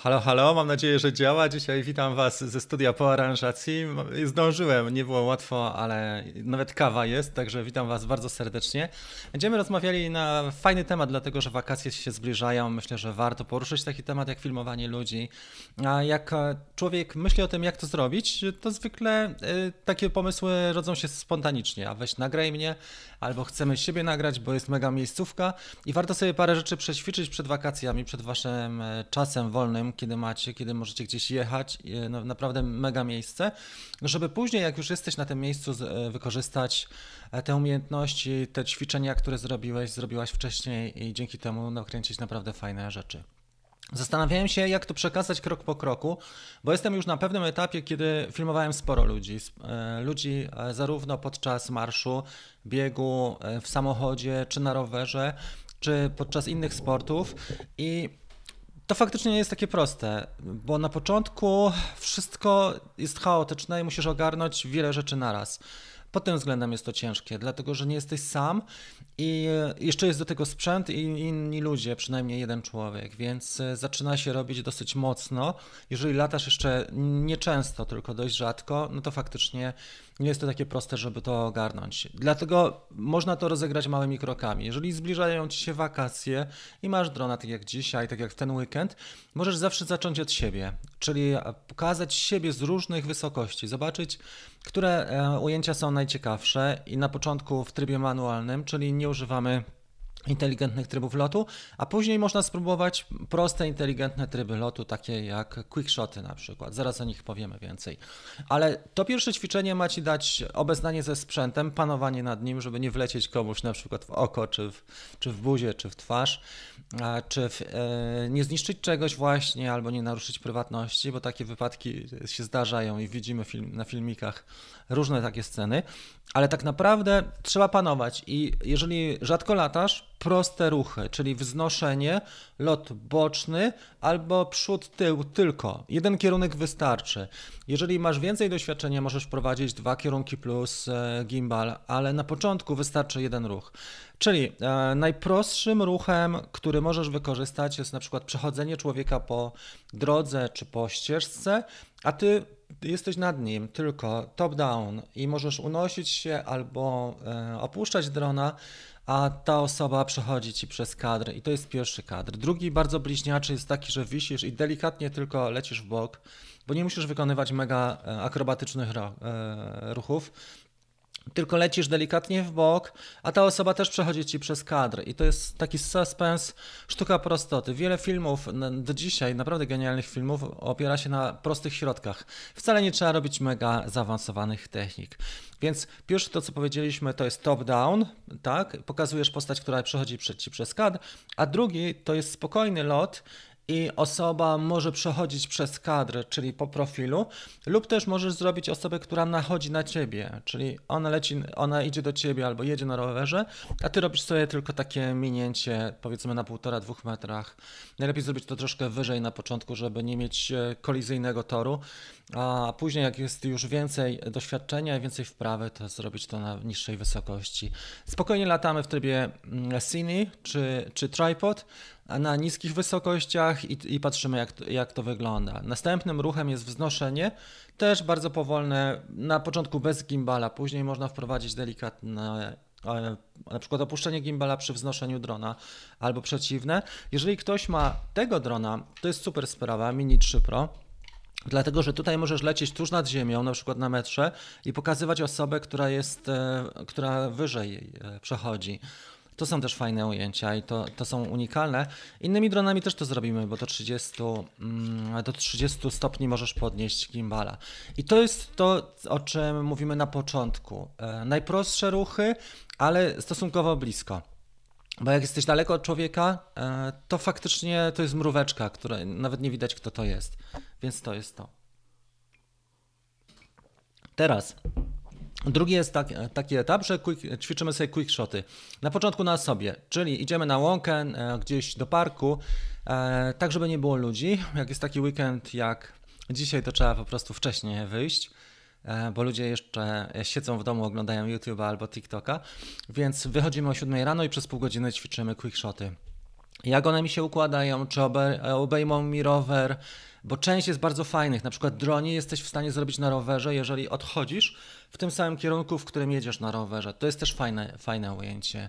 Halo, halo, mam nadzieję, że działa. Dzisiaj witam Was ze studia po aranżacji. Zdążyłem, nie było łatwo, ale nawet kawa jest, także witam Was bardzo serdecznie. Będziemy rozmawiali na fajny temat, dlatego że wakacje się zbliżają. Myślę, że warto poruszyć taki temat jak filmowanie ludzi. A jak człowiek myśli o tym, jak to zrobić, to zwykle y, takie pomysły rodzą się spontanicznie. A weź nagraj mnie, albo chcemy siebie nagrać, bo jest mega miejscówka i warto sobie parę rzeczy przećwiczyć przed wakacjami, przed Waszym e, czasem wolnym kiedy macie, kiedy możecie gdzieś jechać, no, naprawdę mega miejsce, żeby później, jak już jesteś na tym miejscu, e, wykorzystać e, te umiejętności, te ćwiczenia, które zrobiłeś, zrobiłaś wcześniej i dzięki temu nakręcić naprawdę fajne rzeczy. Zastanawiałem się, jak to przekazać krok po kroku, bo jestem już na pewnym etapie, kiedy filmowałem sporo ludzi. Ludzi zarówno podczas marszu, biegu, w samochodzie, czy na rowerze, czy podczas innych sportów. I to faktycznie nie jest takie proste, bo na początku wszystko jest chaotyczne i musisz ogarnąć wiele rzeczy naraz. Pod tym względem jest to ciężkie, dlatego że nie jesteś sam i jeszcze jest do tego sprzęt i inni ludzie, przynajmniej jeden człowiek, więc e, zaczyna się robić dosyć mocno. Jeżeli latasz jeszcze nieczęsto, tylko dość rzadko, no to faktycznie nie jest to takie proste, żeby to ogarnąć. Dlatego można to rozegrać małymi krokami. Jeżeli zbliżają ci się wakacje i masz drona, tak jak dzisiaj, tak jak w ten weekend, możesz zawsze zacząć od siebie, czyli pokazać siebie z różnych wysokości, zobaczyć, które e, ujęcia są najciekawsze i na początku w trybie manualnym, czyli nie używamy inteligentnych trybów lotu, a później można spróbować proste, inteligentne tryby lotu, takie jak quickshoty na przykład. Zaraz o nich powiemy więcej. Ale to pierwsze ćwiczenie ma Ci dać obeznanie ze sprzętem, panowanie nad nim, żeby nie wlecieć komuś na przykład w oko, czy w, czy w buzię, czy w twarz, czy w, e, nie zniszczyć czegoś właśnie, albo nie naruszyć prywatności, bo takie wypadki się zdarzają i widzimy film, na filmikach różne takie sceny, ale tak naprawdę trzeba panować i jeżeli rzadko latasz, proste ruchy, czyli wznoszenie, lot boczny albo przód, tył tylko. Jeden kierunek wystarczy. Jeżeli masz więcej doświadczenia, możesz prowadzić dwa kierunki plus e, gimbal, ale na początku wystarczy jeden ruch. Czyli e, najprostszym ruchem, który możesz wykorzystać jest na przykład przechodzenie człowieka po drodze czy po ścieżce, a ty jesteś nad nim tylko top-down i możesz unosić się albo e, opuszczać drona, a ta osoba przechodzi ci przez kadr i to jest pierwszy kadr. Drugi, bardzo bliźniaczy, jest taki, że wisisz i delikatnie tylko lecisz w bok, bo nie musisz wykonywać mega e, akrobatycznych e, ruchów, tylko lecisz delikatnie w bok, a ta osoba też przechodzi ci przez kadr. I to jest taki suspens, sztuka prostoty. Wiele filmów do dzisiaj, naprawdę genialnych filmów, opiera się na prostych środkach. Wcale nie trzeba robić mega zaawansowanych technik. Więc pierwsze to, co powiedzieliśmy, to jest top-down, tak? Pokazujesz postać, która przechodzi przed ci przez kadr, a drugi to jest spokojny lot i osoba może przechodzić przez kadr, czyli po profilu, lub też możesz zrobić osobę, która nachodzi na ciebie, czyli ona leci, ona idzie do ciebie albo jedzie na rowerze, a ty robisz sobie tylko takie minięcie, powiedzmy na półtora, dwóch metrach. Najlepiej zrobić to troszkę wyżej na początku, żeby nie mieć e, kolizyjnego toru, a później jak jest już więcej doświadczenia i więcej wprawy, to zrobić to na niższej wysokości. Spokojnie latamy w trybie mm, cine czy, czy tripod, na niskich wysokościach i, i patrzymy, jak to, jak to wygląda. Następnym ruchem jest wznoszenie, też bardzo powolne, na początku bez gimbala, później można wprowadzić delikatne e, na przykład opuszczenie gimbala przy wznoszeniu drona albo przeciwne. Jeżeli ktoś ma tego drona, to jest super sprawa, Mini 3 Pro. Dlatego, że tutaj możesz lecieć tuż nad ziemią, na przykład na metrze i pokazywać osobę, która jest, e, która wyżej e, przechodzi. To są też fajne ujęcia i to, to są unikalne. Innymi dronami też to zrobimy, bo do 30, mm, do 30 stopni możesz podnieść gimbala. I to jest to, o czym mówimy na początku. E, najprostsze ruchy, ale stosunkowo blisko. Bo jak jesteś daleko od człowieka, e, to faktycznie to jest mróweczka, która nawet nie widać, kto to jest. Więc to jest to. Teraz Drugi jest taki, taki etap, że quick, ćwiczymy sobie quick shoty. Na początku na sobie, czyli idziemy na łąkę e, gdzieś do parku, e, tak żeby nie było ludzi. Jak jest taki weekend jak dzisiaj, to trzeba po prostu wcześniej wyjść, e, bo ludzie jeszcze siedzą w domu, oglądają YouTube albo TikToka. Więc wychodzimy o 7 rano i przez pół godziny ćwiczymy quick shoty. jak one mi się układają, czy obejmą mi rower, bo część jest bardzo fajnych. Na przykład dronie jesteś w stanie zrobić na rowerze, jeżeli odchodzisz w tym samym kierunku, w którym jedziesz na rowerze. To jest też fajne, fajne ujęcie.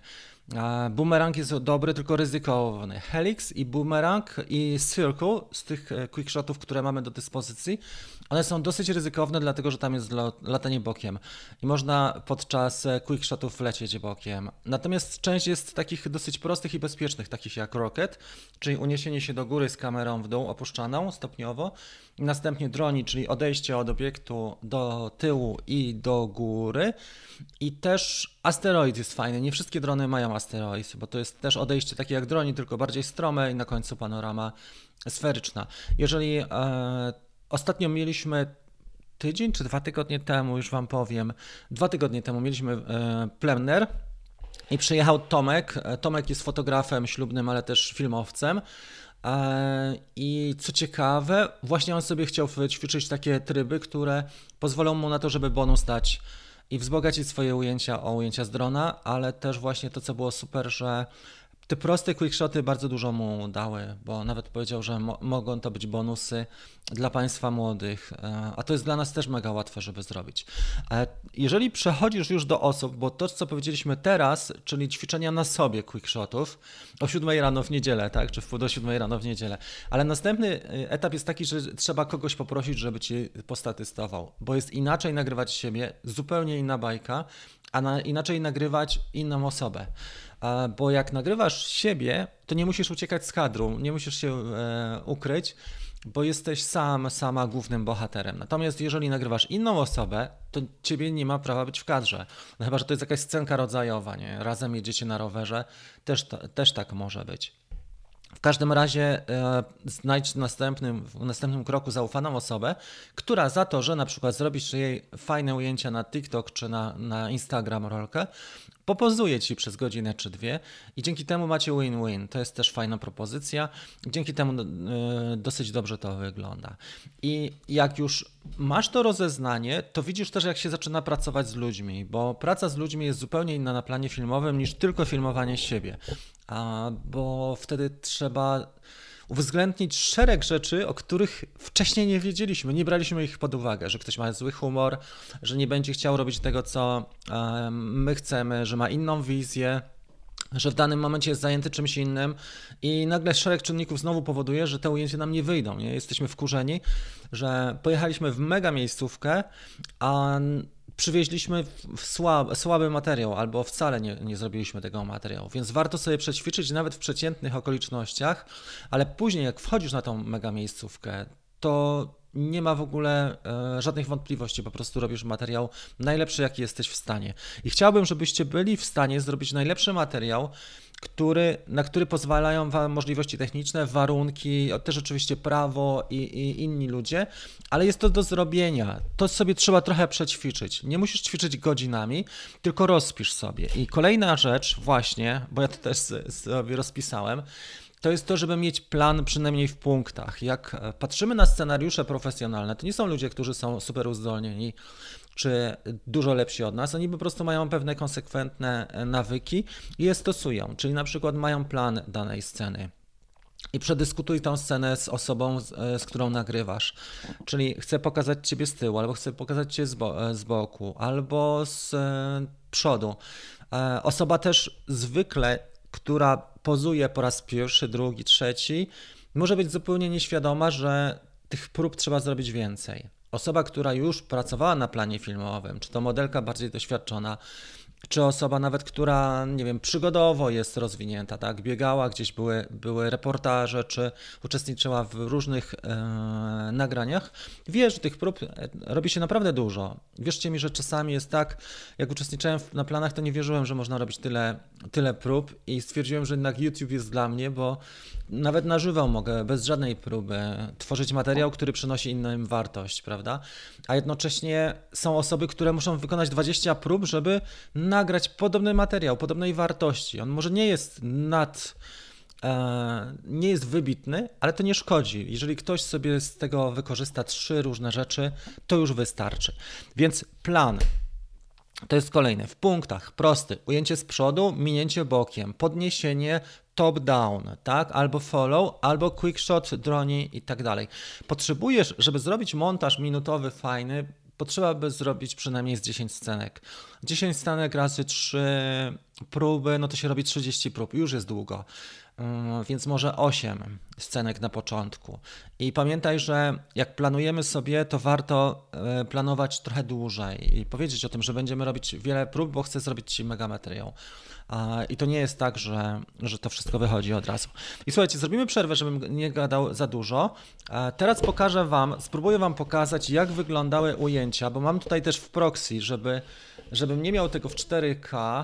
Boomerang jest dobry, tylko ryzykowny. Helix i Boomerang i Circle z tych e, quickshotów, które mamy do dyspozycji, one są dosyć ryzykowne, dlatego że tam jest latanie bokiem i można podczas e, quickshotów lecieć bokiem. Natomiast część jest takich dosyć prostych i bezpiecznych, takich jak Rocket, czyli uniesienie się do góry z kamerą w dół opuszczaną stopniowo, następnie droni, czyli odejście od obiektu do tyłu i do góry i też asteroid jest fajny. Nie wszystkie drony mają asteroid, bo to jest też odejście takie jak droni, tylko bardziej strome i na końcu panorama sferyczna. Jeżeli e, ostatnio mieliśmy tydzień czy dwa tygodnie temu, już Wam powiem, dwa tygodnie temu mieliśmy e, plener i przyjechał Tomek. E, Tomek jest fotografem ślubnym, ale też filmowcem. E, I co ciekawe, właśnie on sobie chciał ćwiczyć takie tryby, które pozwolą mu na to, żeby bonus dać i wzbogacić swoje ujęcia o ujęcia z drona, ale też właśnie to, co było super, że te proste quickshoty bardzo dużo mu dały, bo nawet powiedział, że mo mogą to być bonusy dla Państwa młodych, e, a to jest dla nas też mega łatwe, żeby zrobić. E, jeżeli przechodzisz już do osób, bo to, co powiedzieliśmy teraz, czyli ćwiczenia na sobie quickshotów o 7 rano w niedzielę, tak, czy w pół do 7 rano w niedzielę, ale następny e, etap jest taki, że trzeba kogoś poprosić, żeby Ci postatystował, bo jest inaczej nagrywać siebie, zupełnie inna bajka, a na, inaczej nagrywać inną osobę. Bo jak nagrywasz siebie, to nie musisz uciekać z kadru, nie musisz się e, ukryć, bo jesteś sam, sama głównym bohaterem. Natomiast jeżeli nagrywasz inną osobę, to ciebie nie ma prawa być w kadrze. No chyba, że to jest jakaś scenka rodzajowa, nie? Razem jedziecie na rowerze, też, też tak może być. W każdym razie e, znajdź w następnym, w następnym kroku zaufaną osobę, która za to, że na przykład zrobisz jej fajne ujęcia na TikTok czy na, na Instagram rolkę, popozuje ci przez godzinę czy dwie i dzięki temu macie win-win. To jest też fajna propozycja. Dzięki temu y, dosyć dobrze to wygląda. I jak już masz to rozeznanie, to widzisz też, jak się zaczyna pracować z ludźmi, bo praca z ludźmi jest zupełnie inna na planie filmowym niż tylko filmowanie siebie. A, bo wtedy trzeba uwzględnić szereg rzeczy, o których wcześniej nie wiedzieliśmy, nie braliśmy ich pod uwagę, że ktoś ma zły humor, że nie będzie chciał robić tego, co my chcemy, że ma inną wizję że w danym momencie jest zajęty czymś innym i nagle szereg czynników znowu powoduje, że te ujęcia nam nie wyjdą. Nie? Jesteśmy wkurzeni, że pojechaliśmy w mega miejscówkę, a przywieźliśmy słaby, materiał albo wcale nie, nie zrobiliśmy tego materiału, więc warto sobie przećwiczyć nawet w przeciętnych okolicznościach, ale później jak wchodzisz na tą mega miejscówkę, to nie ma w ogóle e, żadnych wątpliwości, po prostu robisz materiał najlepszy, jaki jesteś w stanie. I chciałbym, żebyście byli w stanie zrobić najlepszy materiał, który, na który pozwalają Wam możliwości techniczne, warunki, też oczywiście prawo i, i, inni ludzie, ale jest to do zrobienia. To sobie trzeba trochę przećwiczyć. Nie musisz ćwiczyć godzinami, tylko rozpisz sobie. I kolejna rzecz, właśnie, bo ja to też sobie rozpisałem, to jest to, żeby mieć plan przynajmniej w punktach. Jak e, patrzymy na scenariusze profesjonalne, to nie są ludzie, którzy są super uzdolnieni czy dużo lepsi od nas, oni po prostu mają pewne konsekwentne e, nawyki i je stosują. Czyli na przykład mają plan danej sceny. I przedyskutuj tą scenę z osobą, z, e, z, którą nagrywasz. Czyli chcę pokazać ciebie z tyłu, albo chcę pokazać cię z, bo, z boku, albo z przodu. Osoba też zwykle, która pozuje po raz pierwszy, drugi, trzeci, może być zupełnie nieświadoma, że tych prób trzeba zrobić więcej. Osoba, która już pracowała na planie filmowym, czy to modelka bardziej doświadczona, czy osoba nawet, która, nie wiem, przygodowo jest rozwinięta, tak, biegała, gdzieś były, były reportaże, czy uczestniczyła w różnych e, nagraniach, wie, że tych prób e, robi się naprawdę dużo. Wierzcie mi, że czasami jest tak, jak uczestniczyłem na planach, to nie wierzyłem, że można robić tyle, tyle prób i stwierdziłem, że jednak YouTube jest dla mnie, bo nawet na żywo mogę bez żadnej próby tworzyć materiał, który przynosi innym wartość, prawda? A jednocześnie są osoby, które muszą wykonać 20 prób, żeby nagrać podobny materiał, podobnej wartości. On może nie jest nad e, nie jest wybitny, ale to nie szkodzi. Jeżeli ktoś sobie z tego wykorzysta trzy różne rzeczy, to już wystarczy. Więc plan. To jest kolejne. W punktach prosty. Ujęcie z przodu, minięcie bokiem, podniesienie, top-down, tak? Albo follow, albo quick shot, droni i tak dalej. Potrzebujesz, żeby zrobić montaż minutowy fajny, potrzeba by zrobić przynajmniej z 10 scenek. 10 scenek razy 3 próby, no to się robi 30 prób, już jest długo. Mm, więc może 8 scenek na początku. I pamiętaj, że jak planujemy sobie, to warto e, planować trochę dłużej i powiedzieć o tym, że będziemy robić wiele prób, bo chcę zrobić Ci mega materiał. I to nie jest tak, że, że to wszystko wychodzi od razu. I słuchajcie, zrobimy przerwę, żebym nie gadał za dużo. Teraz pokażę Wam, spróbuję Wam pokazać, jak wyglądały ujęcia, bo mam tutaj też w proxy, żeby, żebym nie miał tego w 4K.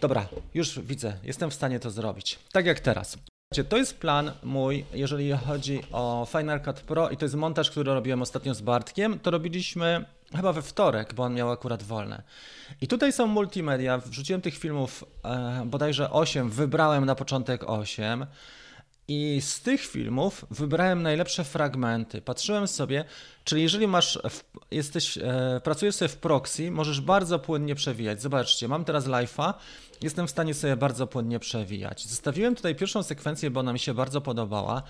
Dobra, już widzę, jestem w stanie to zrobić. Tak jak teraz. To jest plan mój, jeżeli chodzi o Final Cut Pro i to jest montaż, który robiłem ostatnio z Bartkiem. To robiliśmy chyba we wtorek, bo on miał akurat wolne. I tutaj są multimedia. Wrzuciłem tych filmów e, bodajże 8, wybrałem na początek 8. I z tych filmów wybrałem najlepsze fragmenty. Patrzyłem sobie, czyli jeżeli masz, jesteś, e, pracujesz sobie w proxy, możesz bardzo płynnie przewijać. Zobaczcie, mam teraz live'a, jestem w stanie sobie bardzo płynnie przewijać. Zostawiłem tutaj pierwszą sekwencję, bo ona mi się bardzo podobała,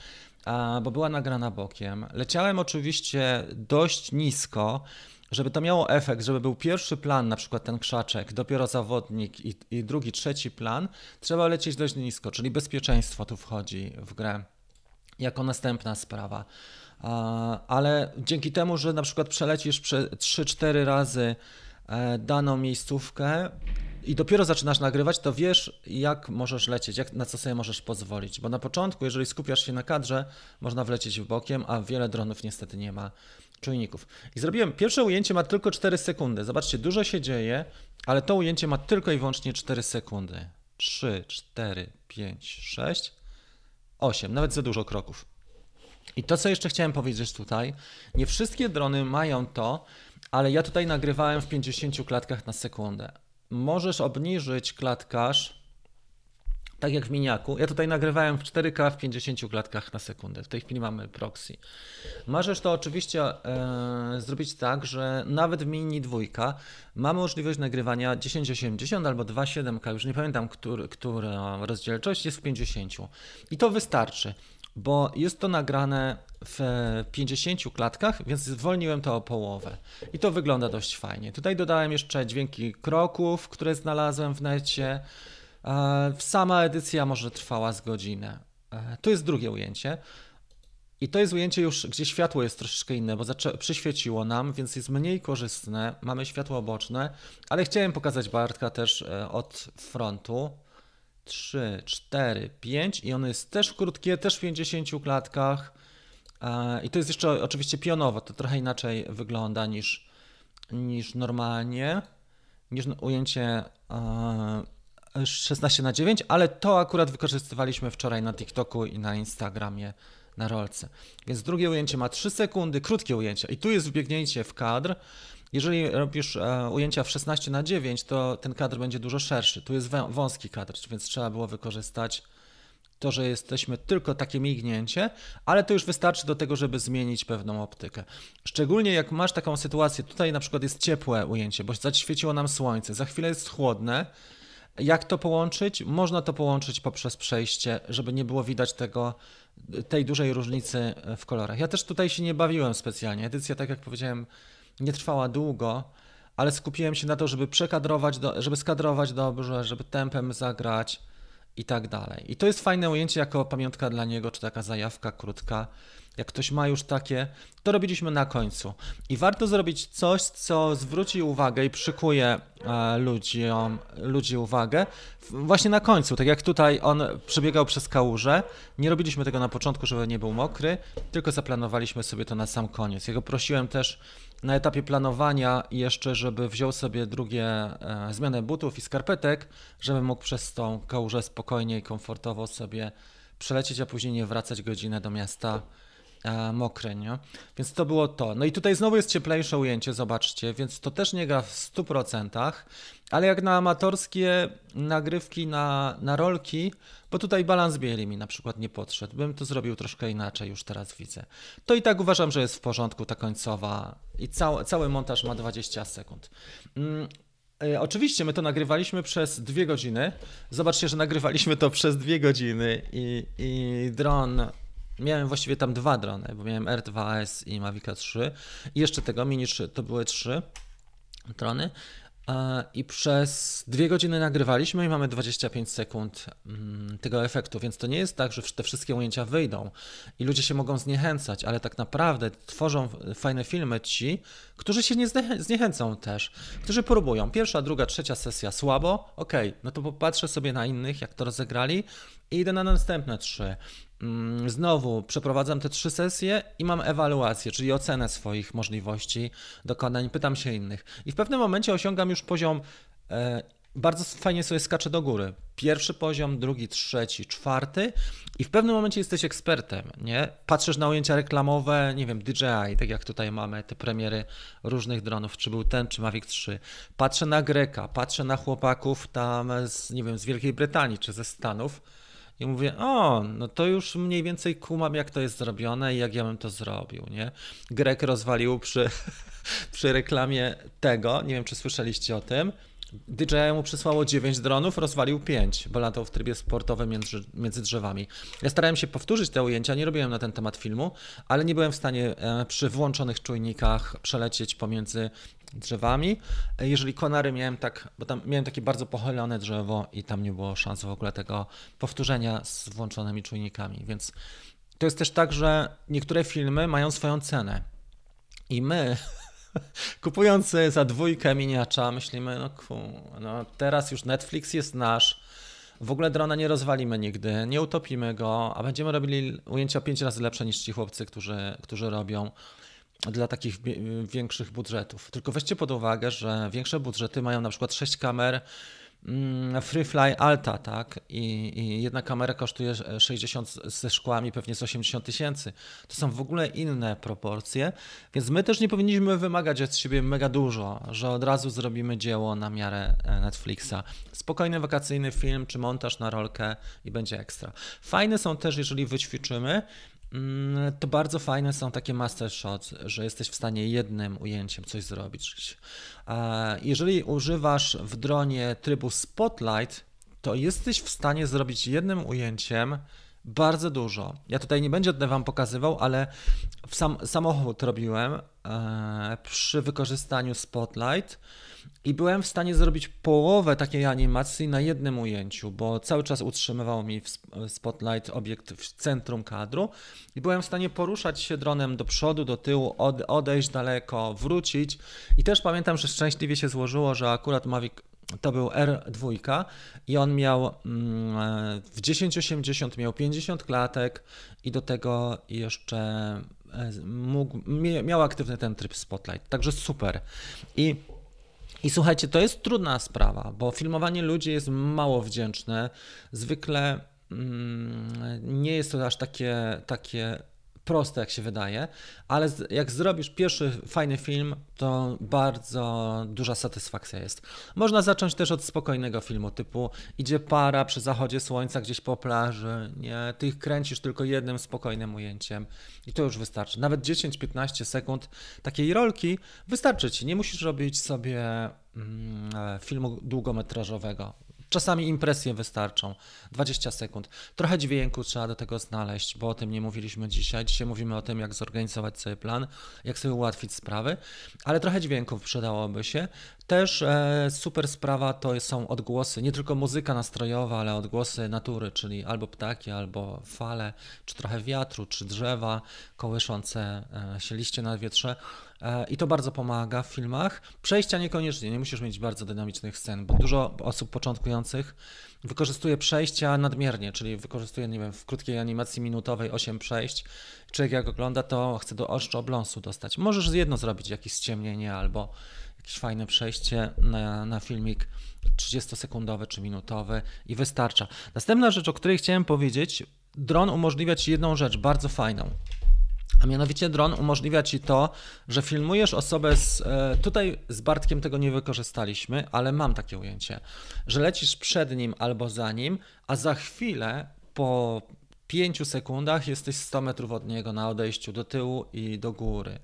bo była nagrana bokiem. Leciałem oczywiście dość nisko, żeby to miało efekt, żeby był pierwszy plan, na przykład ten krzaczek, dopiero zawodnik i, i drugi, trzeci plan, trzeba lecieć dość nisko, czyli bezpieczeństwo tu wchodzi w grę jako następna sprawa. Ale dzięki temu, że na przykład przelecisz 3-4 razy e, daną miejscówkę i dopiero zaczynasz nagrywać, to wiesz, jak możesz lecieć, jak, na co sobie możesz pozwolić. Bo na początku, jeżeli skupiasz się na kadrze, można wlecieć w bokiem, a wiele dronów niestety nie ma czujników. I zrobiłem, pierwsze ujęcie ma tylko 4 sekundy. Zobaczcie, dużo się dzieje, ale to ujęcie ma tylko i wyłącznie 4 sekundy. 3, 4, 5, 6, 8, nawet za dużo kroków. I to, co jeszcze chciałem powiedzieć tutaj, nie wszystkie drony mają to, ale ja tutaj nagrywałem w 50 klatkach na sekundę. Możesz obniżyć klatkarz tak jak w miniaku. Ja tutaj nagrywałem w 4K w 50 klatkach na sekundę. W tej chwili mamy proxy. Możesz to oczywiście e, zrobić tak, że nawet w mini dwójka mamy możliwość nagrywania 1080 albo 2.7K, już nie pamiętam, który, która rozdzielczość jest w 50. I to wystarczy, bo jest to nagrane w 50 klatkach, więc zwolniłem to o połowę. I to wygląda dość fajnie. Tutaj dodałem jeszcze dźwięki kroków, które znalazłem w necie. E, sama edycja może trwała z godzinę. E, to jest drugie ujęcie. I to jest ujęcie już, gdzie światło jest troszeczkę inne, bo przyświeciło nam, więc jest mniej korzystne. Mamy światło boczne, ale chciałem pokazać Bartka też e, od frontu. 3, 4, 5 i ono jest też krótkie, też w 50 klatkach. I to jest jeszcze oczywiście pionowo, to trochę inaczej wygląda niż, niż normalnie, niż ujęcie 16 na 9, ale to akurat wykorzystywaliśmy wczoraj na TikToku i na Instagramie na rolce. Więc drugie ujęcie ma 3 sekundy, krótkie ujęcie i tu jest wbiegnięcie w kadr. Jeżeli robisz e, ujęcia w 16 na 9, to ten kadr będzie dużo szerszy. Tu jest wąski kadr, więc trzeba było wykorzystać to, że jesteśmy tylko takie mignięcie, ale to już wystarczy do tego, żeby zmienić pewną optykę. Szczególnie jak masz taką sytuację, tutaj na przykład jest ciepłe ujęcie, bo zaświeciło nam słońce, za chwilę jest chłodne, jak to połączyć? Można to połączyć poprzez przejście, żeby nie było widać tego, tej dużej różnicy w kolorach. Ja też tutaj się nie bawiłem specjalnie. Edycja, tak jak powiedziałem, nie trwała długo, ale skupiłem się na to, żeby przekadrować, do, żeby skadrować dobrze, żeby tempem zagrać i tak dalej. I to jest fajne ujęcie jako pamiątka dla niego, czy taka zajawka krótka. Jak ktoś ma już takie, to robiliśmy na końcu. I warto zrobić coś, co zwróci uwagę i przykuje e, ludziom, ludzi uwagę właśnie na końcu. Tak jak tutaj on przebiegał przez kałużę, nie robiliśmy tego na początku, żeby nie był mokry, tylko zaplanowaliśmy sobie to na sam koniec. Ja go prosiłem też na etapie planowania jeszcze, żeby wziął sobie drugie e, zmianę butów i skarpetek, żeby mógł przez tą kałużę spokojnie i komfortowo sobie przelecieć, a później nie wracać godzinę do miasta mokre, nie? Więc to było to. No i tutaj znowu jest cieplejsze ujęcie, zobaczcie, więc to też nie gra w 100%, ale jak na amatorskie nagrywki na, na rolki, bo tutaj balans bieli mi na przykład nie podszedł, bym to zrobił troszkę inaczej, już teraz widzę. To i tak uważam, że jest w porządku ta końcowa i cały, cały montaż ma 20 sekund. Mm, E, oczywiście, my to nagrywaliśmy przez dwie godziny. Zobaczcie, że nagrywaliśmy to przez dwie godziny i, i dron. Miałem właściwie tam dwa drony, bo miałem R2S i Mavic 3 i jeszcze tego Mini 3, to były trzy drony. I przez dwie godziny nagrywaliśmy i mamy 25 sekund mm, tego efektu, więc to nie jest tak, że te wszystkie ujęcia wyjdą i ludzie się mogą zniechęcać, ale tak naprawdę tworzą fajne filmy ci, którzy się nie zniechęcą też, którzy próbują. Pierwsza, druga, trzecia sesja słabo, ok, no to popatrzę sobie na innych, jak to rozegrali i idę na następne trzy. Mm, znowu przeprowadzam te trzy sesje i mam ewaluację, czyli ocenę swoich możliwości, dokonań, pytam się innych. I w pewnym momencie osiągam już poziom. E, bardzo fajnie sobie skaczę do góry. Pierwszy poziom, drugi, trzeci, czwarty i w pewnym momencie jesteś ekspertem, nie? Patrzysz na ujęcia reklamowe, nie wiem, DJI, tak jak tutaj mamy te premiery różnych dronów, czy był ten, czy Mavic 3. Patrzę na Greka, patrzę na chłopaków tam z, nie wiem, z Wielkiej Brytanii, czy ze Stanów i mówię, o, no to już mniej więcej kumam, jak to jest zrobione i jak ja bym to zrobił, nie? Grek rozwalił przy, przy reklamie tego, nie wiem, czy słyszeliście o tym, DJI mu przysłało 9 dronów, rozwalił 5, bo latał w trybie sportowym między, między drzewami. Ja starałem się powtórzyć te ujęcia, nie robiłem na ten temat filmu, ale nie byłem w stanie e, przy włączonych czujnikach przelecieć pomiędzy drzewami. Jeżeli konary miałem tak, bo tam miałem takie bardzo pochylone drzewo i tam nie było szans w ogóle tego powtórzenia z włączonymi czujnikami, więc to jest też tak, że niektóre filmy mają swoją cenę. I my kupując za dwójkę miniacza myślimy, no, ku, no teraz już Netflix jest nasz, w ogóle drona nie rozwalimy nigdy, nie utopimy go, a będziemy robili ujęcia pięć razy lepsze niż ci chłopcy, którzy, którzy robią dla takich większych budżetów. Tylko weźcie pod uwagę, że większe budżety mają na przykład 6 kamer mm, FreeFly Alta, tak? I, I, jedna kamera kosztuje 60 ze szkłami, pewnie z 80 tysięcy. To są w ogóle inne proporcje, więc my też nie powinniśmy wymagać od siebie mega dużo, że od razu zrobimy dzieło na miarę e, Netflixa. Spokojny wakacyjny film czy montaż na rolkę i będzie ekstra. Fajne są też, jeżeli wyćwiczymy to bardzo fajne są takie master shots, że jesteś w stanie jednym ujęciem coś zrobić. Jeżeli używasz w dronie trybu Spotlight, to jesteś w stanie zrobić jednym ujęciem bardzo dużo. Ja tutaj nie będę Wam pokazywał, ale sam, samochód robiłem e, przy wykorzystaniu Spotlight i byłem w stanie zrobić połowę takiej animacji na jednym ujęciu, bo cały czas utrzymywał mi spotlight obiekt w centrum kadru i byłem w stanie poruszać się dronem do przodu, do tyłu, od, odejść daleko, wrócić. I też pamiętam, że szczęśliwie się złożyło, że akurat Mavic to był R2 i on miał mm, w 1080 miał 50 klatek i do tego jeszcze e, mógł, miał aktywny ten tryb Spotlight, także super. I i słuchajcie, to jest trudna sprawa, bo filmowanie ludzi jest mało wdzięczne. Zwykle mm, nie jest to aż takie, takie proste, jak się wydaje, ale jak zrobisz pierwszy fajny film, to bardzo duża satysfakcja jest. Można zacząć też od spokojnego filmu, typu idzie para przy zachodzie słońca gdzieś po plaży, nie, ty ich kręcisz tylko jednym spokojnym ujęciem i to już wystarczy. Nawet 10-15 sekund takiej rolki wystarczy ci. Nie musisz robić sobie mm, e, filmu długometrażowego. Czasami impresje wystarczą. 20 sekund. Trochę dźwięku trzeba do tego znaleźć, bo o tym nie mówiliśmy dzisiaj. Dzisiaj mówimy o tym, jak zorganizować sobie plan, jak sobie ułatwić sprawy, ale trochę dźwięków przydałoby się. Też e, super sprawa to są odgłosy, nie tylko muzyka nastrojowa, ale odgłosy natury, czyli albo ptaki, albo fale, czy trochę wiatru, czy drzewa kołyszące e, się liście na wietrze. E, I to bardzo pomaga w filmach. Przejścia niekoniecznie, nie musisz mieć bardzo dynamicznych scen, bo dużo osób początkujących wykorzystuje przejścia nadmiernie, czyli wykorzystuje, nie wiem, w krótkiej animacji minutowej 8 przejść. Człowiek jak ogląda, to chce do oszczu dostać. Możesz jedno zrobić, jakieś ściemnienie albo jakieś fajne przejście na, na filmik 30-sekundowy czy minutowy i wystarcza. Następna rzecz, o której chciałem powiedzieć, dron umożliwia Ci jedną rzecz bardzo fajną. A mianowicie dron umożliwia ci to, że filmujesz osobę z. E, tutaj z Bartkiem tego nie wykorzystaliśmy, ale mam takie ujęcie, że lecisz przed nim albo za nim, a za chwilę po 5 sekundach jesteś 100 metrów od niego na odejściu do tyłu i do góry.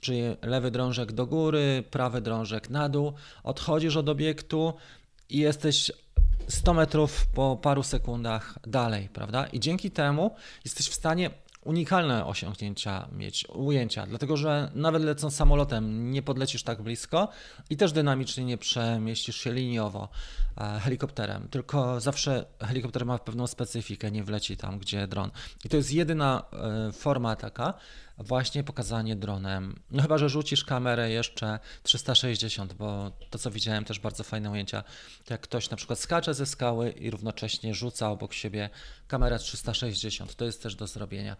czyli lewy drążek do góry, prawy drążek na dół, odchodzisz od obiektu i jesteś 100 metrów po paru sekundach dalej, prawda? I dzięki temu jesteś w stanie unikalne osiągnięcia mieć, ujęcia, dlatego że nawet lecąc samolotem nie podlecisz tak blisko i też dynamicznie nie przemieścisz się liniowo e, helikopterem, tylko zawsze helikopter ma pewną specyfikę, nie wleci tam, gdzie dron. I to jest jedyna e, forma taka, właśnie pokazanie dronem. No chyba, że rzucisz kamerę jeszcze 360, bo to co widziałem też bardzo fajne ujęcia, to jak ktoś na przykład skacze ze skały i równocześnie rzuca obok siebie kamerę 360, to jest też do zrobienia.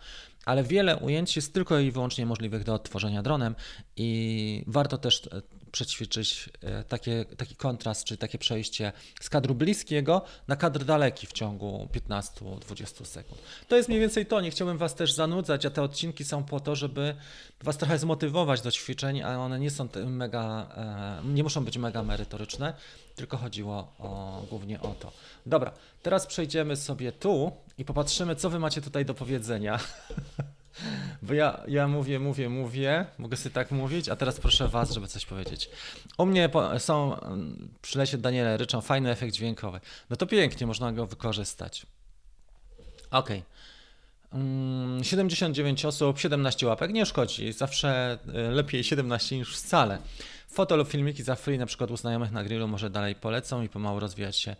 Ale wiele ujęć jest tylko i wyłącznie możliwych do odtworzenia dronem i warto też e, przećwiczyć e, takie, taki kontrast, czy takie przejście z kadru bliskiego na kadr daleki w ciągu 15-20 sekund. To jest mniej więcej to. Nie chciałbym Was też zanudzać, a te odcinki są po to, żeby Was trochę zmotywować do ćwiczeń, a one nie są mega, e, nie muszą być mega merytoryczne, tylko chodziło o, głównie o to. Dobra, teraz przejdziemy sobie tu i popatrzymy, co Wy macie tutaj do powiedzenia. Bo ja, ja mówię, mówię, mówię, mogę sobie tak mówić, a teraz proszę Was, żeby coś powiedzieć. U mnie są, przy lesie Daniele ryczą, fajny efekt dźwiękowy. No to pięknie, można go wykorzystać. Ok. 79 osób, 17 łapek, nie szkodzi. Zawsze y, lepiej 17 niż wcale. Foto lub filmiki za free, na przykład u znajomych na grillu, może dalej polecą i pomału rozwijać się.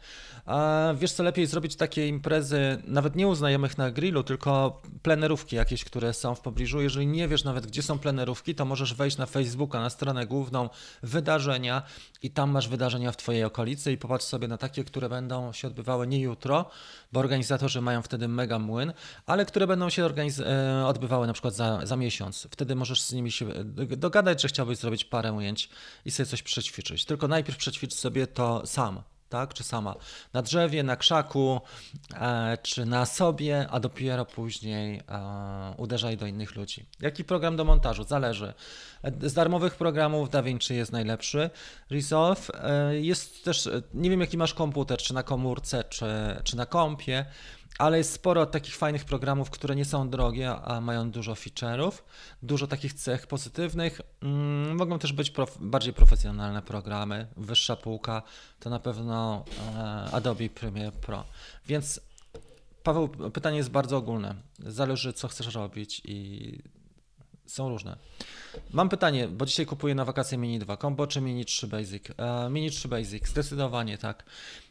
A wiesz co, lepiej zrobić takie imprezy, nawet nie u znajomych na grillu, tylko plenerówki jakieś, które są w pobliżu. Jeżeli nie wiesz nawet, gdzie są plenerówki, to możesz wejść na Facebooka, na stronę główną wydarzenia i tam masz wydarzenia w Twojej okolicy i popatrz sobie na takie, które będą się odbywały nie jutro, bo organizatorzy mają wtedy mega młyn, ale które będą się e, odbywały na przykład za, za miesiąc. Wtedy możesz z nimi się dogadać, że chciałbyś zrobić parę ujęć i sobie coś przećwiczyć. Tylko najpierw przećwicz sobie to sam, tak? Czy sama na drzewie, na krzaku, e, czy na sobie, a dopiero później e, uderzaj do innych ludzi. Jaki program do montażu? Zależy. Z darmowych programów DaVinci jest najlepszy. Resolve e, jest też, nie wiem jaki masz komputer, czy na komórce, czy, czy na kompie, ale jest sporo takich fajnych programów, które nie są drogie, a mają dużo feature'ów, dużo takich cech pozytywnych. Mm, mogą też być prof bardziej profesjonalne programy, wyższa półka to na pewno e, Adobe Premiere Pro. Więc Paweł, pytanie jest bardzo ogólne. Zależy, co chcesz robić i są różne. Mam pytanie, bo dzisiaj kupuję na wakacje Mini 2 Combo czy Mini 3 Basic? E, Mini 3 Basic, zdecydowanie tak,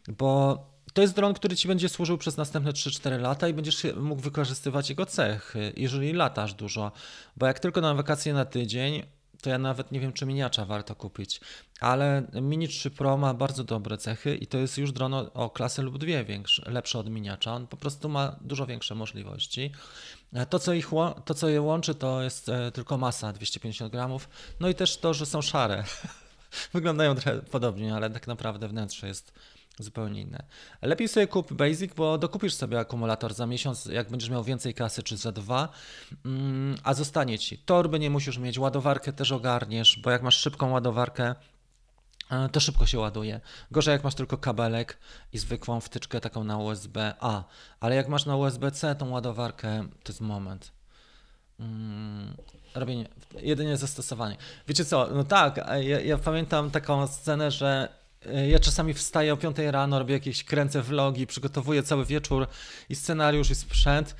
bo to jest dron, który ci będzie służył przez następne 3-4 lata i będziesz mógł wykorzystywać jego cechy, jeżeli latasz dużo. Bo jak tylko na wakacje na tydzień, to ja nawet nie wiem, czy miniacza warto kupić. Ale Mini 3 Pro ma bardzo dobre cechy i to jest już dron o, o klasę lub dwie większe, lepsze od miniacza. On po prostu ma dużo większe możliwości. To co, ich, to, co je łączy, to jest e, tylko masa 250 gramów. No i też to, że są szare. Wyglądają trochę podobnie, ale tak naprawdę wnętrze jest zupełnie inne. Lepiej sobie kup Basic, bo dokupisz sobie akumulator za miesiąc, jak będziesz miał więcej kasy, czy za dwa, mm, a zostanie ci. Torby nie musisz mieć, ładowarkę też ogarniesz, bo jak masz szybką ładowarkę, e, to szybko się ładuje. Gorzej jak masz tylko kabelek i zwykłą wtyczkę taką na USB-A, ale jak masz na USB-C tą ładowarkę, to jest moment. Robienie, jedynie zastosowanie. Wiecie co, no tak, ja, ja pamiętam taką scenę, że E, ja czasami wstaję o 5 rano, robię jakieś, kręcę vlogi, przygotowuję cały wieczór i scenariusz, i sprzęt.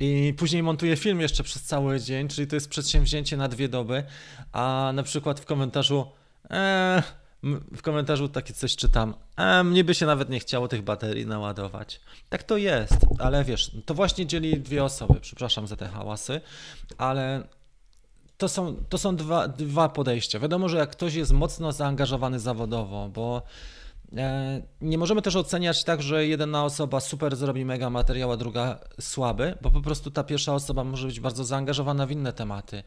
I później montuję film jeszcze przez cały dzień, czyli to jest przedsięwzięcie na dwie doby. A na przykład w komentarzu, e, w komentarzu takie coś czytam, e, mnie by się nawet nie chciało tych baterii naładować. Tak to jest, ale wiesz, to właśnie dzieli dwie osoby, przepraszam za te hałasy, ale to są, to są dwa, dwa podejścia. Wiadomo, że jak ktoś jest mocno zaangażowany zawodowo, bo e, nie możemy też oceniać tak, że jedna osoba super zrobi mega materiał, a druga słaby, bo po prostu ta pierwsza osoba może być bardzo zaangażowana w inne tematy.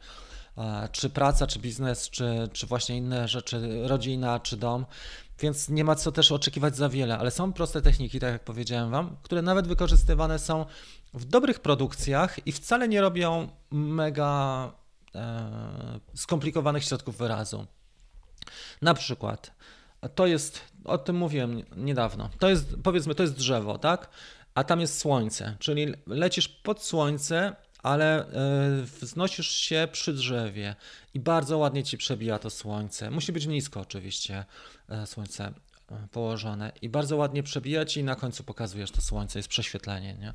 E, czy praca, czy biznes, czy, czy właśnie inne rzeczy, rodzina, czy dom. Więc nie ma co też oczekiwać za wiele, ale są proste techniki, tak jak powiedziałem Wam, które nawet wykorzystywane są w dobrych produkcjach i wcale nie robią mega skomplikowanych środków wyrazu. Na przykład, to jest, o tym mówiłem niedawno, to jest, powiedzmy, to jest drzewo, tak? A tam jest słońce, czyli lecisz pod słońce, ale wznosisz się przy drzewie i bardzo ładnie ci przebija to słońce. Musi być nisko oczywiście słońce położone i bardzo ładnie przebijać i na końcu pokazujesz to słońce, jest prześwietlenie. Nie?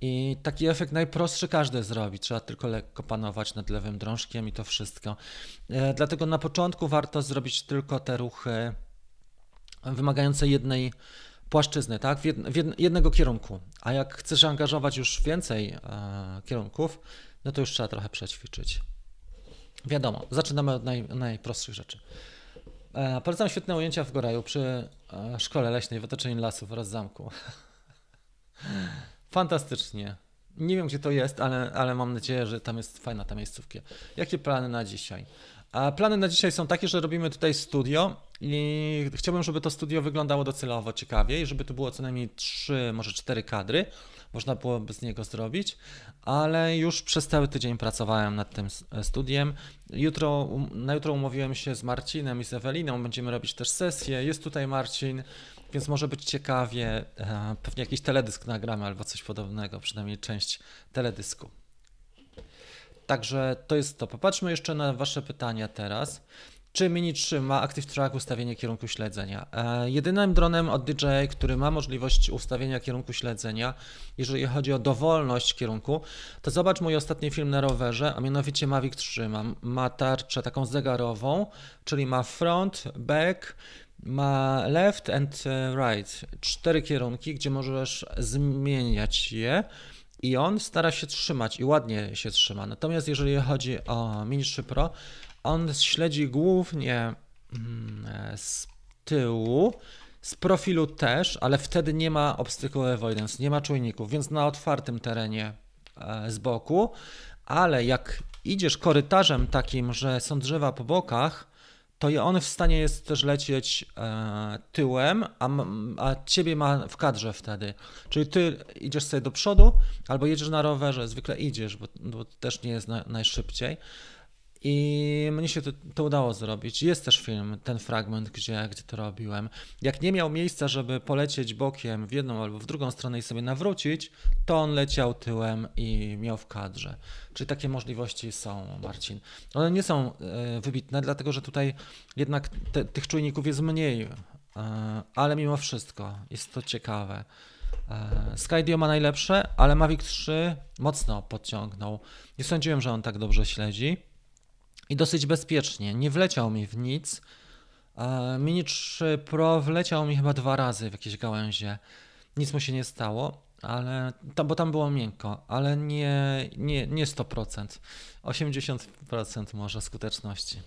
I taki efekt najprostszy każdy zrobi, trzeba tylko lekko panować nad lewym drążkiem i to wszystko. E, dlatego na początku warto zrobić tylko te ruchy wymagające jednej płaszczyzny, tak? Jednego kierunku. A jak chcesz angażować już więcej e, kierunków, no to już trzeba trochę przećwiczyć. Wiadomo, zaczynamy od naj, najprostszych rzeczy. E, polecam świetne ujęcia w Goraju przy e, szkole leśnej w otoczeniu lasów oraz zamku. Fantastycznie. Nie wiem, gdzie to jest, ale, ale mam nadzieję, że tam jest fajna ta miejscówka. Jakie plany na dzisiaj? A plany na dzisiaj są takie, że robimy tutaj studio i chciałbym, żeby to studio wyglądało docelowo ciekawie i żeby to było co najmniej 3, może 4 kadry można byłoby z niego zrobić, ale już przez cały tydzień pracowałem nad tym studiem. Jutro, um, na jutro umówiłem się z Marcinem i z Eweliną, będziemy robić też sesję. Jest tutaj Marcin, więc może być ciekawie. E, pewnie jakiś teledysk nagramy albo coś podobnego, przynajmniej część teledysku. Także to jest to. Popatrzmy jeszcze na Wasze pytania teraz. Czy Mini 3 ma Active Track ustawienie kierunku śledzenia? E, jedynym dronem od DJI, który ma możliwość ustawienia kierunku śledzenia, jeżeli chodzi o dowolność kierunku, to zobacz mój ostatni film na rowerze, a mianowicie Mavic 3. Ma, ma tarczę taką zegarową, czyli ma front, back, ma left and right. Cztery kierunki, gdzie możesz zmieniać je i on stara się trzymać i ładnie się trzyma. Natomiast jeżeli chodzi o Mini 3 Pro, on śledzi głównie mm, z tyłu, z profilu też, ale wtedy nie ma obstacle avoidance, nie ma czujników, więc na otwartym terenie e, z boku, ale jak idziesz korytarzem takim, że są drzewa po bokach, to on w stanie jest też lecieć e, tyłem, a, a ciebie ma w kadrze wtedy. Czyli ty idziesz sobie do przodu, albo jedziesz na rowerze, zwykle idziesz, bo, bo też nie jest na, najszybciej. I mnie się to, to, udało zrobić. Jest też film, ten fragment, gdzie, gdzie to robiłem. Jak nie miał miejsca, żeby polecieć bokiem w jedną albo w drugą stronę i sobie nawrócić, to on leciał tyłem i miał w kadrze. Czyli takie możliwości są, Marcin. One nie są e, wybitne, dlatego że tutaj jednak te, tych czujników jest mniej, e, ale mimo wszystko jest to ciekawe. E, Skydio ma najlepsze, ale Mavic 3 mocno podciągnął. Nie sądziłem, że on tak dobrze śledzi i dosyć bezpiecznie. Nie wleciał mi w nic. Mini 3 Pro wleciał mi chyba dwa razy w jakieś gałęzie. Nic mu się nie stało, ale tam, bo tam było miękko, ale nie, nie, nie 100%. 80% może skuteczności.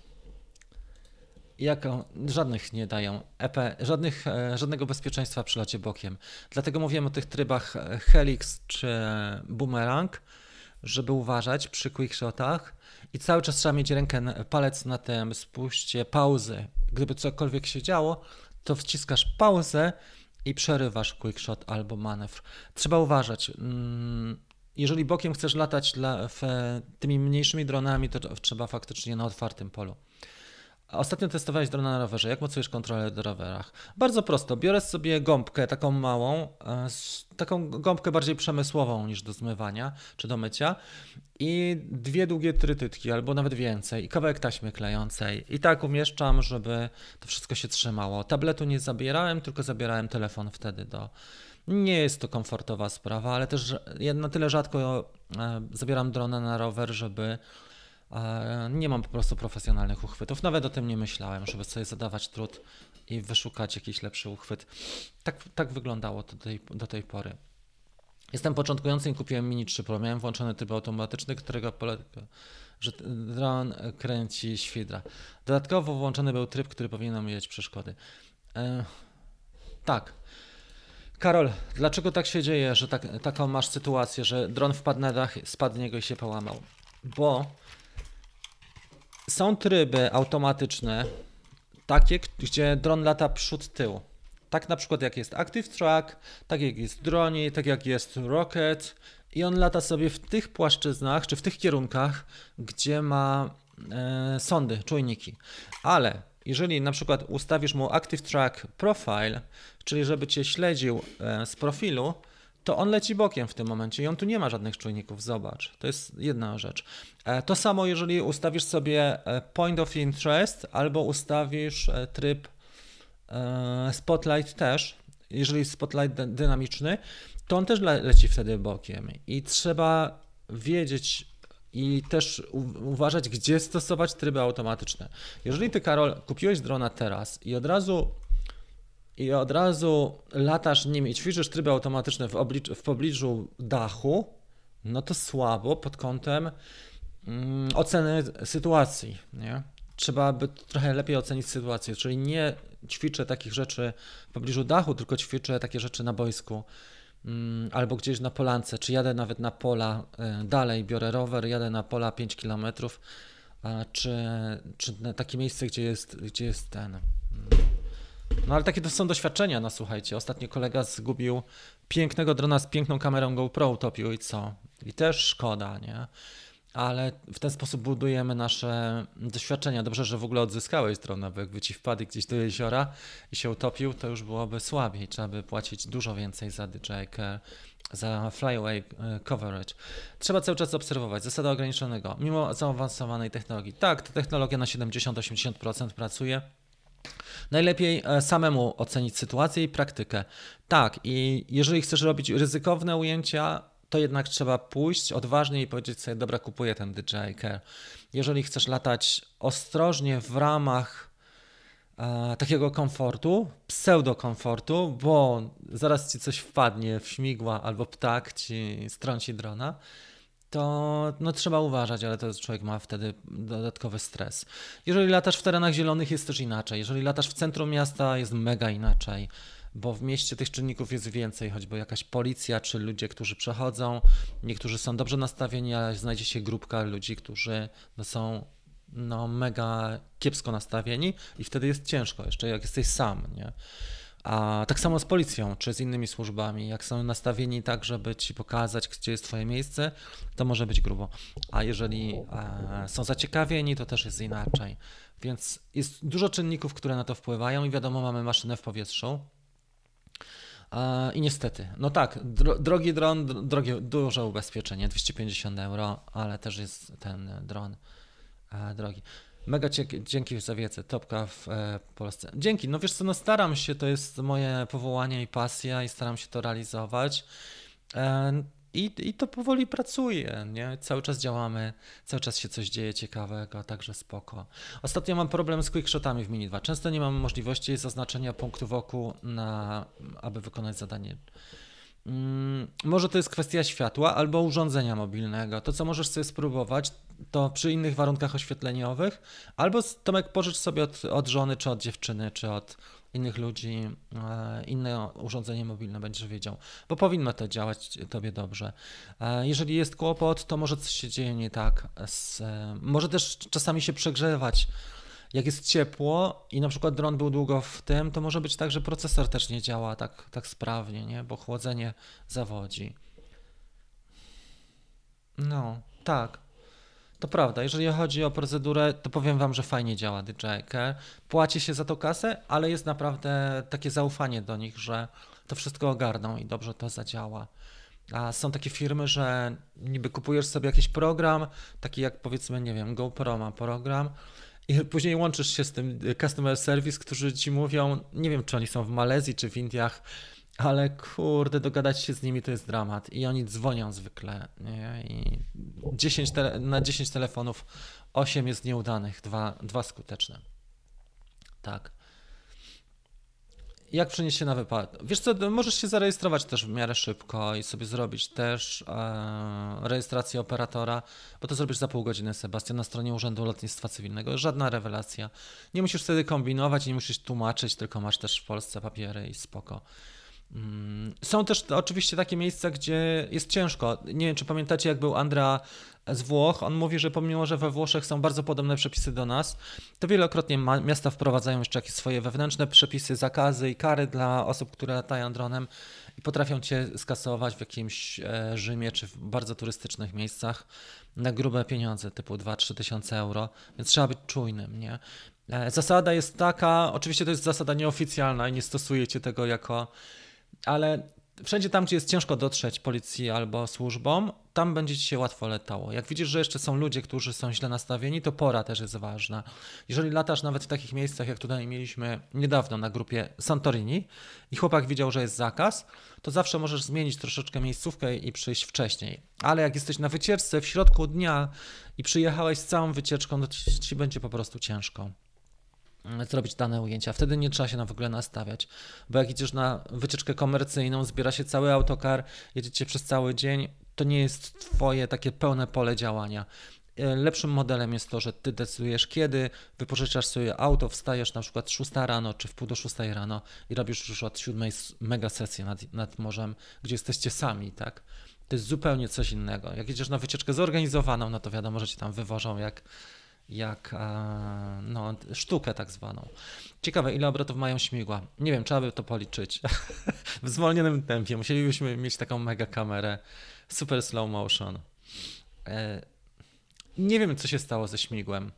Jaką? Żadnych nie dają. EP, żadnych, e, żadnego bezpieczeństwa przy locie bokiem. Dlatego mówiłem o tych trybach e, Helix czy Boomerang, żeby uważać przy quickshotach i cały czas trzeba mieć rękę, palec na tym spuście pauzy. Gdyby cokolwiek się działo, to wciskasz pauzę i przerywasz quickshot albo manewr. Trzeba uważać. Mm, jeżeli bokiem chcesz latać tymi mniejszymi dronami, to trzeba faktycznie na otwartym polu. Ostatnio testowałeś drona na rowerze. Jak mocujesz kontrolę do rowerach? Bardzo prosto. Biorę sobie gąbkę taką małą, e, taką gąbkę bardziej przemysłową niż do zmywania czy do mycia i dwie długie trytytki albo nawet więcej i kawałek taśmy klejącej. I tak umieszczam, żeby to wszystko się trzymało. Tabletu nie zabierałem, tylko zabierałem telefon wtedy do... Nie jest to komfortowa sprawa, ale też ja na tyle rzadko e, zabieram drona na rower, żeby nie mam po prostu profesjonalnych uchwytów. Nawet o tym nie myślałem, żeby sobie zadawać trud i wyszukać jakiś lepszy uchwyt. Tak, tak wyglądało do tej, do tej pory. Jestem początkujący i kupiłem Mini 3 Pro. Miałem włączony tryb automatyczny, którego polega, że dron kręci świdra. Dodatkowo włączony był tryb, który powinien mieć przeszkody. E, tak. Karol, dlaczego tak się dzieje, że tak, taką masz sytuację, że dron wpadł na dach, spadł niego i się połamał? Bo są tryby automatyczne, takie, gdzie dron lata przód-tył. Tak na przykład jak jest Active Track, tak jak jest Droni, tak jak jest Rocket i on lata sobie w tych płaszczyznach, czy w tych kierunkach, gdzie ma e, sondy, czujniki. Ale jeżeli na przykład ustawisz mu Active Track Profile, czyli żeby cię śledził e, z profilu, to on leci bokiem w tym momencie i on tu nie ma żadnych czujników, zobacz. To jest jedna rzecz. E, to samo, jeżeli ustawisz sobie e, point of interest albo ustawisz e, tryb spotlight też, jeżeli spotlight dynamiczny, to on też leci wtedy bokiem i trzeba wiedzieć i też uważać, gdzie stosować tryby automatyczne. Jeżeli ty, Karol, kupiłeś drona teraz i od razu i od razu latasz nim i ćwiczysz tryby automatyczne w, oblicz, w pobliżu dachu, no to słabo pod kątem mm, oceny sytuacji. Nie? Trzeba by trochę lepiej ocenić sytuację, czyli nie ćwiczę takich rzeczy w pobliżu dachu, tylko ćwiczę takie rzeczy na boisku mm, albo gdzieś na polance, czy jadę nawet na pola y, dalej, biorę rower, jadę na pola 5 km, czy, czy na takie miejsce, gdzie jest, gdzie jest ten mm, no ale takie to są doświadczenia, no słuchajcie. Ostatnio kolega zgubił pięknego drona z piękną kamerą GoPro, utopił i co? I też szkoda, nie? Ale w ten sposób budujemy nasze doświadczenia. Dobrze, że w ogóle odzyskałeś drona, bo jakby ci wpadł gdzieś do jeziora i się utopił, to już byłoby słabiej. Trzeba by płacić dużo więcej za DJI za flyaway e, coverage. Trzeba cały czas obserwować. Zasada ograniczonego. Mimo zaawansowanej technologii. Tak, ta technologia na 70-80% pracuje Najlepiej e, samemu ocenić sytuację i praktykę. Tak, i jeżeli chcesz robić ryzykowne ujęcia, to jednak trzeba pójść odważnie i powiedzieć sobie, dobra, kupuję ten DJI Care. Jeżeli chcesz latać ostrożnie w ramach e, takiego komfortu, pseudo komfortu, bo zaraz ci coś wpadnie w śmigła albo ptak ci strąci drona, to no, trzeba uważać, ale to człowiek ma wtedy dodatkowy stres. Jeżeli latasz w terenach zielonych jest też inaczej. Jeżeli latasz w centrum miasta jest mega inaczej, bo w mieście tych czynników jest więcej, choćby jakaś policja czy ludzie, którzy przechodzą. Niektórzy są dobrze nastawieni, ale znajdzie się grupka ludzi, którzy no, są no, mega kiepsko nastawieni i wtedy jest ciężko, jeszcze jak jesteś sam, nie? A tak samo z policją czy z innymi służbami, jak są nastawieni tak, żeby ci pokazać, gdzie jest twoje miejsce, to może być grubo. A jeżeli e, są zaciekawieni, to też jest inaczej. Więc jest dużo czynników, które na to wpływają i wiadomo, mamy maszynę w powietrzu. E, I niestety, no tak, dro, drogi dron, drogie, duże ubezpieczenie, 250 euro, ale też jest ten dron e, drogi. Mega dzięki za wiedzę, topka w e, Polsce. Dzięki, no wiesz co, no staram się, to jest moje powołanie i pasja i staram się to realizować. E, i, I to powoli pracuje, nie? Cały czas działamy, cały czas się coś dzieje ciekawego, także spoko. Ostatnio mam problem z quickshotami w Mini 2. Często nie mam możliwości zaznaczenia punktu wokół, na, aby wykonać zadanie. Mm, może to jest kwestia światła albo urządzenia mobilnego. To, co możesz sobie spróbować, to przy innych warunkach oświetleniowych, albo Tomek pożycz sobie od, od żony, czy od dziewczyny, czy od innych ludzi e, inne urządzenie mobilne, będziesz wiedział, bo powinno to działać tobie dobrze. E, jeżeli jest kłopot, to może coś się dzieje nie tak. E, może też czasami się przegrzewać jak jest ciepło i na przykład dron był długo w tym, to może być tak, że procesor też nie działa tak, tak sprawnie, nie? bo chłodzenie zawodzi. No, tak. To prawda, jeżeli chodzi o procedurę, to powiem Wam, że fajnie działa DJI Care. Płaci się za to kasę, ale jest naprawdę takie zaufanie do nich, że to wszystko ogarną i dobrze to zadziała. A są takie firmy, że niby kupujesz sobie jakiś program, taki jak powiedzmy, nie wiem, GoPro ma program, i później łączysz się z tym customer service, którzy ci mówią, nie wiem czy oni są w Malezji czy w Indiach, ale kurde, dogadać się z nimi to jest dramat. I oni dzwonią zwykle. Nie? I 10 na 10 telefonów 8 jest nieudanych, dwa, dwa skuteczne. Tak jak przenieść się na wypad? Wiesz co, możesz się zarejestrować też w miarę szybko i sobie zrobić też e, rejestrację operatora, bo to zrobisz za pół godziny, Sebastian, na stronie Urzędu Lotnictwa Cywilnego. Żadna rewelacja. Nie musisz wtedy kombinować, nie musisz tłumaczyć, tylko masz też w Polsce papiery i spoko. Mm, są też oczywiście takie miejsca, gdzie jest ciężko. Nie wiem, czy pamiętacie, jak był Andra z Włoch. On mówi, że pomimo, że we Włoszech są bardzo podobne przepisy do nas, to wielokrotnie miasta wprowadzają jeszcze jakieś swoje wewnętrzne przepisy, zakazy i kary dla osób, które latają dronem i potrafią cię skasować w jakimś e, Rzymie czy w bardzo turystycznych miejscach na grube pieniądze, typu 2-3 tysiące euro, więc trzeba być czujnym, nie? E, zasada jest taka, oczywiście to jest zasada nieoficjalna i nie stosujecie tego jako ale wszędzie tam, gdzie jest ciężko dotrzeć policji albo służbom, tam będzie ci się łatwo letało. Jak widzisz, że jeszcze są ludzie, którzy są źle nastawieni, to pora też jest ważna. Jeżeli latasz nawet w takich miejscach, jak tutaj mieliśmy niedawno na grupie Santorini i chłopak widział, że jest zakaz, to zawsze możesz zmienić troszeczkę miejscówkę i przyjść wcześniej. Ale jak jesteś na wycieczce w środku dnia i przyjechałeś z całą wycieczką, to ci będzie po prostu ciężko zrobić dane ujęcia. Wtedy nie trzeba się na w ogóle nastawiać, bo jak idziesz na wycieczkę komercyjną, zbiera się cały autokar, jedziecie przez cały dzień, to nie jest twoje takie pełne pole działania. E, lepszym modelem jest to, że ty decydujesz kiedy, wypożyczasz sobie auto, wstajesz na przykład 6 rano czy w pół do 6 rano i robisz już od 7 mega sesję nad, nad morzem, gdzie jesteście sami, tak? To jest zupełnie coś innego. Jak jedziesz na wycieczkę zorganizowaną, no to wiadomo, że ci tam wywożą jak jak e, no, sztukę tak zwaną. Ciekawe, ile obrotów mają śmigła. Nie wiem, trzeba by to policzyć. w zwolnionym tempie. Musielibyśmy mieć taką mega kamerę. Super slow motion. E, nie wiem, co się stało ze śmigłem.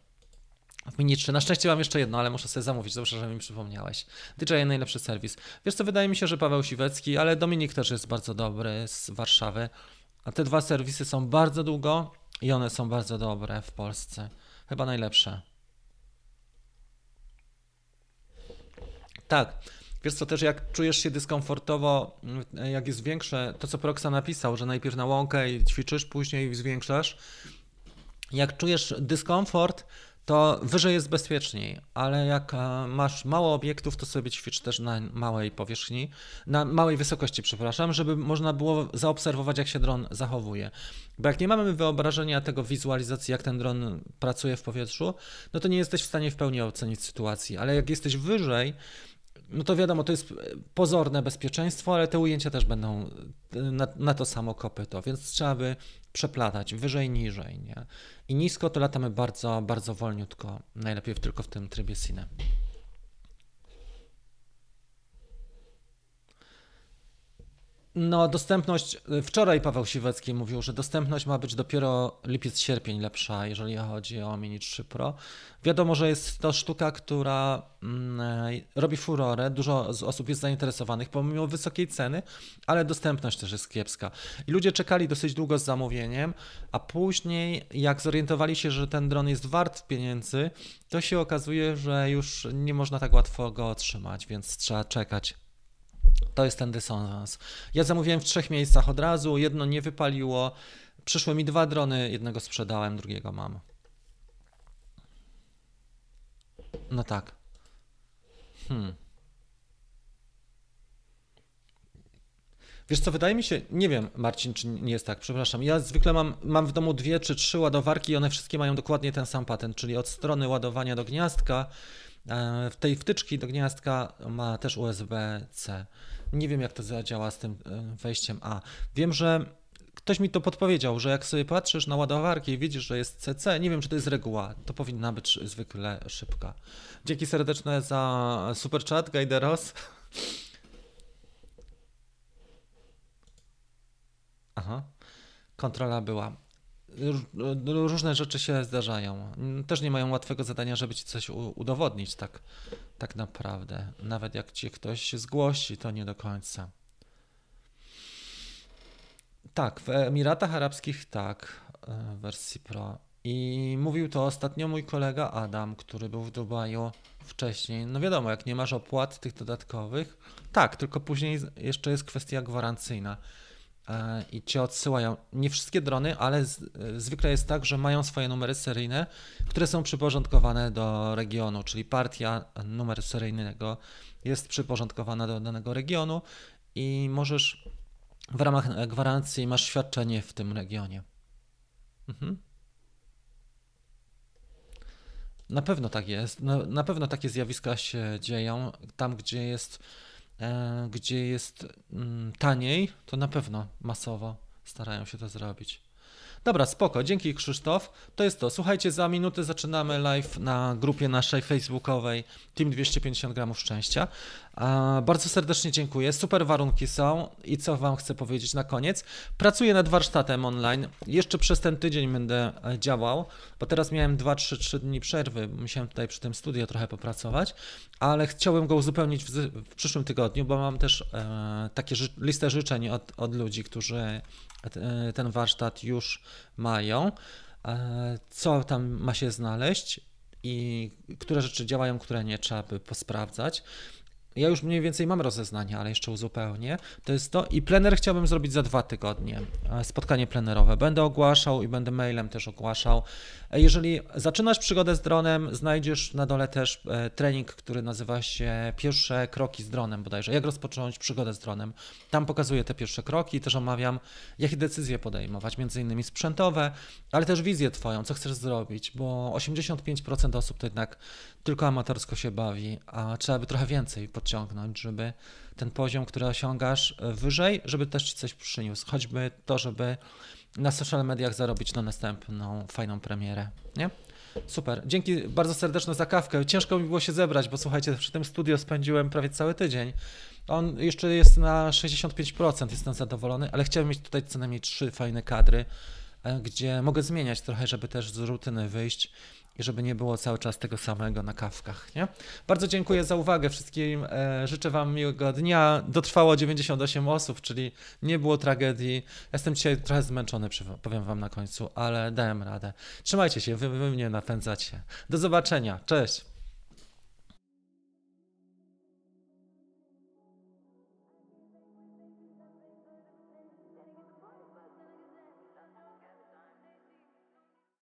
W Mini 3. Na szczęście mam jeszcze jedno, ale muszę sobie zamówić. Dobrze, że mi przypomniałeś. DJI najlepszy serwis. Wiesz co, wydaje mi się, że Paweł Siwecki, ale Dominik też jest bardzo dobry z Warszawy. A te dwa serwisy są bardzo długo i one są bardzo dobre w Polsce. Chyba najlepsze. Tak. Wiesz co, też jak czujesz się dyskomfortowo, jak jest większe, to co Proxa napisał, że najpierw na łąkę i ćwiczysz, później zwiększasz. Jak czujesz dyskomfort, to wyżej jest bezpieczniej, ale jak e, masz mało obiektów, to sobie ćwicz też na małej powierzchni, na małej wysokości, przepraszam, żeby można było zaobserwować, jak się dron zachowuje. Bo jak nie mamy wyobrażenia tego wizualizacji, jak ten dron pracuje w powietrzu, no to nie jesteś w stanie w pełni ocenić sytuacji, ale jak jesteś wyżej, no to wiadomo, to jest pozorne bezpieczeństwo, ale te ujęcia też będą na, na to samo kopyto, więc trzeba by przeplatać wyżej, niżej, nie? I nisko to latamy bardzo, bardzo wolniutko, najlepiej tylko w tym trybie Cine. No, dostępność. Wczoraj Paweł Siwecki mówił, że dostępność ma być dopiero lipiec-sierpień lepsza, jeżeli chodzi o Mini 3 Pro. Wiadomo, że jest to sztuka, która mm, robi furorę. Dużo osób jest zainteresowanych pomimo wysokiej ceny, ale dostępność też jest kiepska. I ludzie czekali dosyć długo z zamówieniem, a później, jak zorientowali się, że ten dron jest wart pieniędzy, to się okazuje, że już nie można tak łatwo go otrzymać, więc trzeba czekać to jest ten dysonans. Ja zamówiłem w trzech miejscach od razu, jedno nie wypaliło. Przyszły mi dwa drony, jednego sprzedałem, drugiego mam. No tak. Hmm. Wiesz co, wydaje mi się, nie wiem Marcin, czy nie jest tak, przepraszam, ja zwykle mam, mam w domu dwie czy trzy ładowarki i one wszystkie mają dokładnie ten sam patent, czyli od strony ładowania do gniazdka, w tej wtyczki do gniazdka ma też USB-C. Nie wiem, jak to zadziała z tym e, wejściem A. Wiem, że ktoś mi to podpowiedział, że jak sobie patrzysz na ładowarki i widzisz, że jest CC, nie wiem, czy to jest reguła, to powinna być zwykle szybka. Dzięki serdeczne za super chat, Gajderos. Aha, kontrola była. Różne rzeczy się zdarzają. Też nie mają łatwego zadania, żeby ci coś udowodnić, tak tak naprawdę. Nawet jak ci ktoś zgłosi, to nie do końca. Tak, w Emiratach Arabskich tak, e, w wersji Pro. I mówił to ostatnio mój kolega Adam, który był w Dubaju wcześniej. No wiadomo, jak nie masz opłat tych dodatkowych, tak, tylko później jeszcze jest kwestia gwarancyjna. E, i cię odsyłają. Nie wszystkie drony, ale z, zwykle jest tak, że mają swoje numery seryjne, które są przyporządkowane do regionu, czyli partia numeru seryjnego jest przyporządkowana do danego regionu i możesz w ramach gwarancji masz świadczenie w tym regionie. Mhm. Na pewno tak jest. Na, na pewno takie zjawiska się dzieją tam, gdzie jest E, gdzie jest mm, taniej, to na pewno masowo starają się to zrobić. Dobra, spoko, dzięki Krzysztof. To jest to. Słuchajcie, za minutę zaczynamy live na grupie naszej facebookowej Team 250 gramów szczęścia. Bardzo serdecznie dziękuję. Super warunki są i co Wam chcę powiedzieć na koniec. Pracuję nad warsztatem online. Jeszcze przez ten tydzień będę e, działał, bo teraz miałem 2-3 dni przerwy. Musiałem tutaj przy tym studiu trochę popracować, ale chciałbym go uzupełnić w, w przyszłym tygodniu, bo mam też e, takie ży listę życzeń od, od ludzi, którzy e, ten warsztat już mają. E, co tam ma się znaleźć? i które rzeczy działają, które nie, trzeba by posprawdzać ja już mniej więcej mam rozeznanie, ale jeszcze uzupełnię. To jest to. I plener chciałbym zrobić za dwa tygodnie. E, spotkanie plenerowe. Będę ogłaszał i będę mailem też ogłaszał. E, jeżeli zaczynasz przygodę z dronem, znajdziesz na dole też e, trening, który nazywa się Pierwsze kroki z dronem bodajże. Jak rozpocząć przygodę z dronem. Tam pokazuję te pierwsze kroki i też omawiam, jakie decyzje podejmować, między innymi sprzętowe, ale też wizję twoją, co chcesz zrobić, bo 85% osób to jednak tylko amatorsko się bawi, a trzeba by trochę więcej podciągnąć, żeby ten poziom, który osiągasz e, wyżej, żeby też ci coś przyniósł. Choćby to, żeby na social mediach zarobić na następną fajną premierę, nie? Super. Dzięki bardzo serdeczne za kawkę. Ciężko mi było się zebrać, bo słuchajcie, przy tym studio spędziłem prawie cały tydzień. On jeszcze jest na 65%, jestem zadowolony, ale chciałem mieć tutaj co najmniej trzy fajne kadry, e, gdzie mogę zmieniać trochę, żeby też z rutyny wyjść i żeby nie było cały czas tego samego na kawkach. Nie? Bardzo dziękuję za uwagę wszystkim. E, życzę Wam miłego dnia. Dotrwało 98 osób, czyli nie było tragedii. Jestem dzisiaj trochę zmęczony, powiem Wam na końcu, ale dałem radę. Trzymajcie się, wy, wy mnie napędzacie. Do zobaczenia. Cześć.